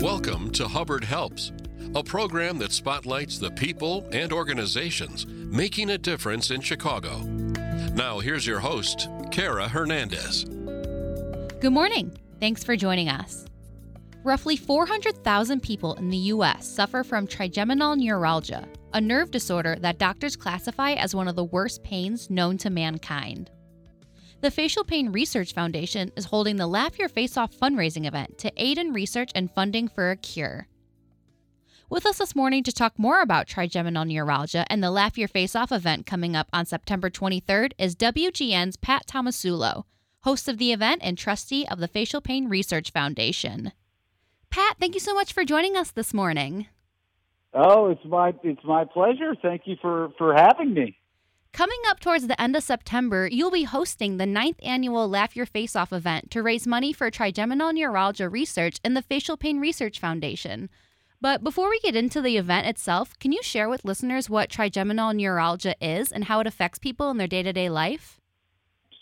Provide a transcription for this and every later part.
Welcome to Hubbard Helps, a program that spotlights the people and organizations making a difference in Chicago. Now, here's your host, Kara Hernandez. Good morning. Thanks for joining us. Roughly 400,000 people in the U.S. suffer from trigeminal neuralgia, a nerve disorder that doctors classify as one of the worst pains known to mankind. The Facial Pain Research Foundation is holding the Laugh Your Face Off fundraising event to aid in research and funding for a cure. With us this morning to talk more about trigeminal neuralgia and the Laugh Your Face Off event coming up on September 23rd is WGN's Pat Tomasulo, host of the event and trustee of the Facial Pain Research Foundation. Pat, thank you so much for joining us this morning. Oh, it's my it's my pleasure. Thank you for for having me. Coming up towards the end of September, you'll be hosting the ninth annual Laugh Your Face Off event to raise money for trigeminal neuralgia research in the Facial Pain Research Foundation. But before we get into the event itself, can you share with listeners what trigeminal neuralgia is and how it affects people in their day to day life?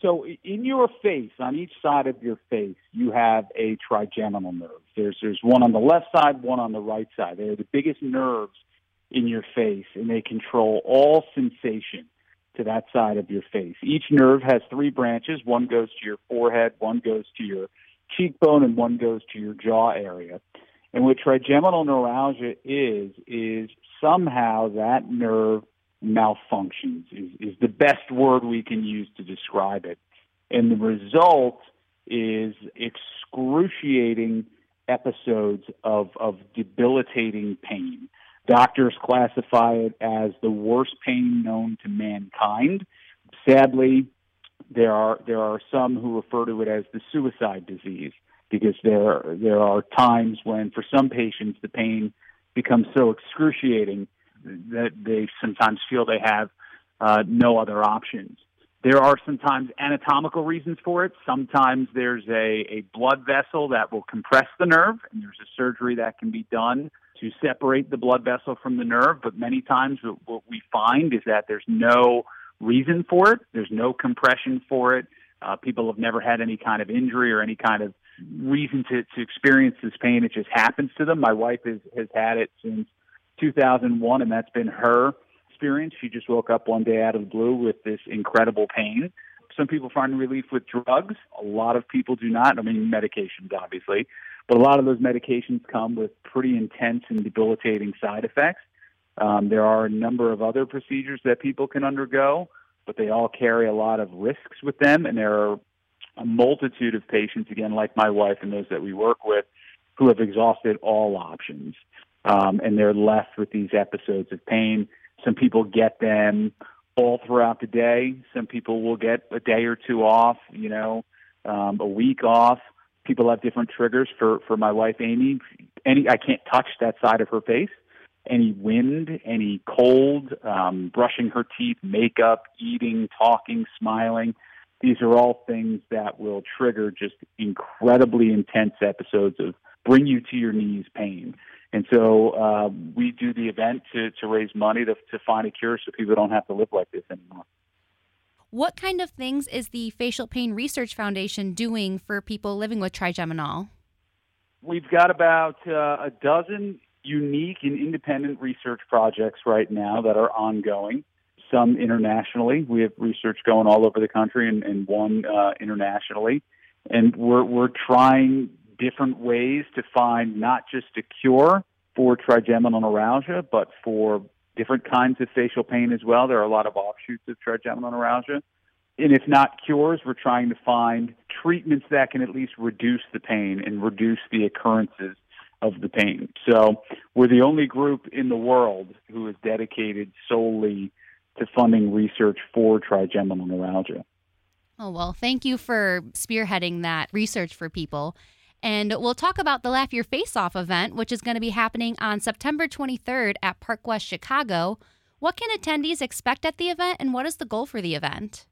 So, in your face, on each side of your face, you have a trigeminal nerve. There's, there's one on the left side, one on the right side. They're the biggest nerves in your face, and they control all sensation to that side of your face. Each nerve has three branches. One goes to your forehead, one goes to your cheekbone, and one goes to your jaw area. And what trigeminal neuralgia is, is somehow that nerve malfunctions, is, is the best word we can use to describe it. And the result is excruciating episodes of, of debilitating pain. Doctors classify it as the worst pain known to mankind. Sadly, there are there are some who refer to it as the suicide disease because there there are times when for some patients the pain becomes so excruciating that they sometimes feel they have uh, no other options. There are sometimes anatomical reasons for it. Sometimes there's a, a blood vessel that will compress the nerve, and there's a surgery that can be done to separate the blood vessel from the nerve. But many times, what we find is that there's no reason for it. There's no compression for it. Uh, people have never had any kind of injury or any kind of reason to, to experience this pain. It just happens to them. My wife has, has had it since 2001, and that's been her experience. She just woke up one day out of the blue with this incredible pain. Some people find relief with drugs. A lot of people do not. I mean, medications, obviously. But a lot of those medications come with pretty intense and debilitating side effects. Um, there are a number of other procedures that people can undergo, but they all carry a lot of risks with them. And there are a multitude of patients, again, like my wife and those that we work with, who have exhausted all options. Um, and they're left with these episodes of pain. Some people get them all throughout the day. Some people will get a day or two off, you know, um, a week off people have different triggers. For for my wife Amy, any I can't touch that side of her face. Any wind, any cold, um, brushing her teeth, makeup, eating, talking, smiling. These are all things that will trigger just incredibly intense episodes of bring you to your knees pain. And so uh, we do the event to, to raise money to, to find a cure so people don't have to live like this anymore. What kind of things is the Facial Pain Research Foundation doing for people living with trigeminal? We've got about uh, a dozen unique and independent research projects right now that are ongoing. Some internationally. We have research going all over the country and, and one uh, internationally. And we're, we're trying different ways to find not just a cure for trigeminal neuralgia, but for different kinds of facial pain as well. There are a lot of offshoots of trigeminal neuralgia. And if not cures, we're trying to find treatments that can at least reduce the pain and reduce the occurrences of the pain. So we're the only group in the world who is dedicated solely to funding research for trigeminal neuralgia. Oh, well, thank you for spearheading that research for people. And we'll talk about the Laugh Your Face Off event, which is going to be happening on September 23rd at Park West Chicago. What can attendees expect at the event, and what is the goal for the event?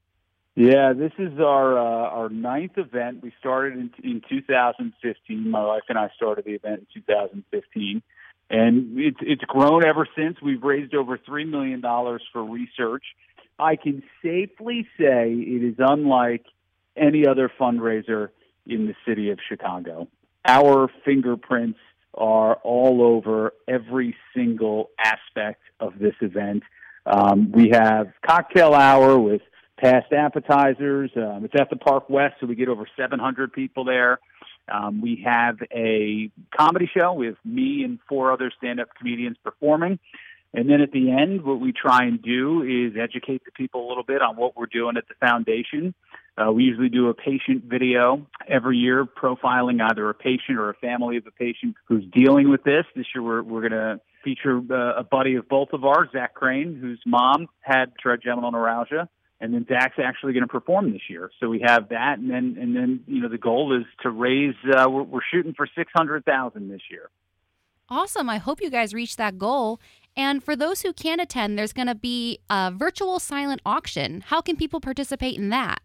Yeah, this is our uh, our ninth event. We started in, in 2015. My wife and I started the event in 2015, and it's it's grown ever since. We've raised over three million dollars for research. I can safely say it is unlike any other fundraiser in the city of Chicago. Our fingerprints are all over every single aspect of this event. Um, we have cocktail hour with passed appetizers. Um, it's at the Park West, so we get over 700 people there. Um, we have a comedy show with me and four other stand up comedians performing. And then at the end, what we try and do is educate the people a little bit on what we're doing at the foundation. Uh, we usually do a patient video every year profiling either a patient or a family of a patient who's dealing with this. This year, we're, we're going to feature uh, a buddy of both of ours, Zach Crane, whose mom had trigeminal neuralgia and then Zach's actually going to perform this year. So we have that, and then and then you know the goal is to raise. Uh, we're, we're shooting for six hundred thousand this year. Awesome! I hope you guys reach that goal. And for those who can't attend, there's going to be a virtual silent auction. How can people participate in that?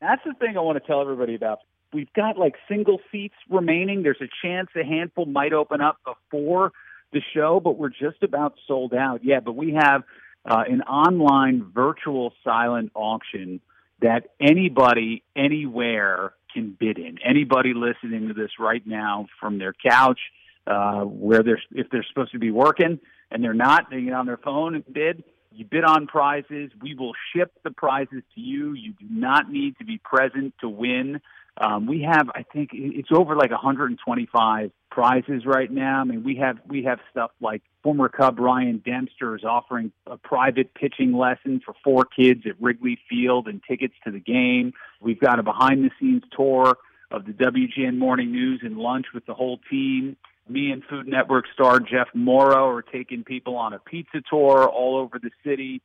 That's the thing I want to tell everybody about. We've got like single seats remaining. There's a chance a handful might open up before the show, but we're just about sold out. Yeah, but we have uh, an online virtual silent auction that anybody anywhere can bid in. Anybody listening to this right now from their couch, uh, where they're if they're supposed to be working and they're not, they get on their phone and bid. You bid on prizes. We will ship the prizes to you. You do not need to be present to win. Um, we have, I think, it's over like 125 prizes right now. I mean, we have we have stuff like former Cub Ryan Dempster is offering a private pitching lesson for four kids at Wrigley Field and tickets to the game. We've got a behind the scenes tour of the WGN Morning News and lunch with the whole team. Me and Food Network star Jeff Mauro are taking people on a pizza tour all over the city.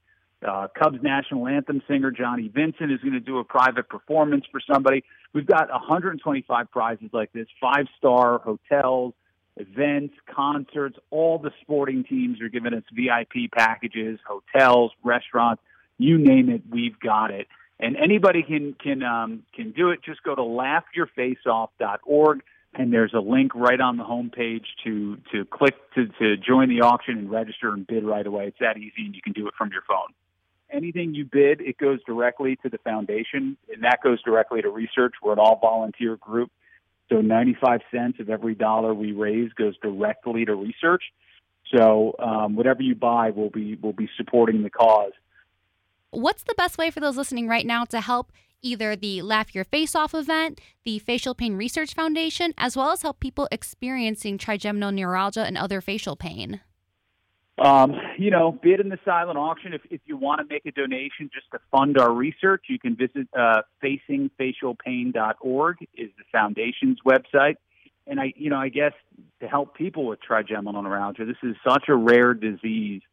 Uh, Cubs national anthem singer Johnny Vincent is going to do a private performance for somebody. We've got 125 prizes like this, five star hotels, events, concerts. All the sporting teams are giving us VIP packages, hotels, restaurants, you name it, we've got it. And anybody can can um, can do it. Just go to laughyourfaceoff.org, and there's a link right on the homepage to to click to to join the auction and register and bid right away. It's that easy, and you can do it from your phone anything you bid, it goes directly to the foundation, and that goes directly to research. We're an all volunteer group. So 95 cents of every dollar we raise goes directly to research. So um, whatever you buy will be will be supporting the cause. What's the best way for those listening right now to help either the Laugh Your Face Off event, the Facial Pain Research Foundation, as well as help people experiencing trigeminal neuralgia and other facial pain? Um, you know, bid in the silent auction. If, if you want to make a donation just to fund our research, you can visit uh, facingfacialpain.org is the foundation's website. And I, you know, I guess to help people with trigeminal neuralgia, this is such a rare disease.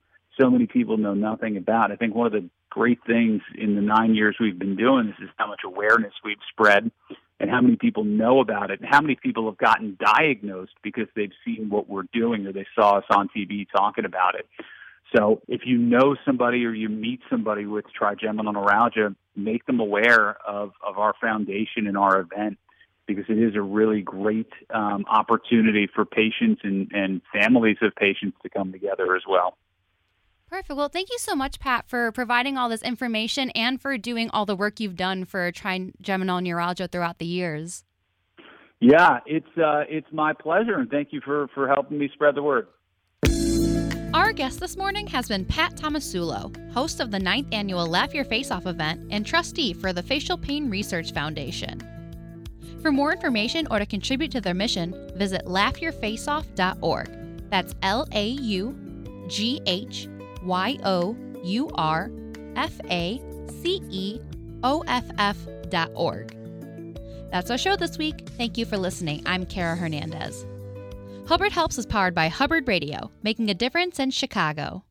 So many people know nothing about. I think one of the great things in the nine years we've been doing this is how much awareness we've spread and how many people know about it and how many people have gotten diagnosed because they've seen what we're doing or they saw us on TV talking about it. So if you know somebody or you meet somebody with trigeminal neuralgia, make them aware of, of our foundation and our event because it is a really great um, opportunity for patients and, and families of patients to come together as well. Perfect. Well, thank you so much, Pat, for providing all this information and for doing all the work you've done for trigeminal neuralgia throughout the years. Yeah, it's uh, it's my pleasure, and thank you for for helping me spread the word. Our guest this morning has been Pat Tomasulo, host of the ninth annual Laugh Your Face Off event and trustee for the Facial Pain Research Foundation. For more information or to contribute to their mission, visit laughyourfaceoff.org. That's L A U G H Y O U R F A C E O F F dot org. That's our show this week. Thank you for listening. I'm Kara Hernandez. Hubbard Helps is powered by Hubbard Radio, making a difference in Chicago.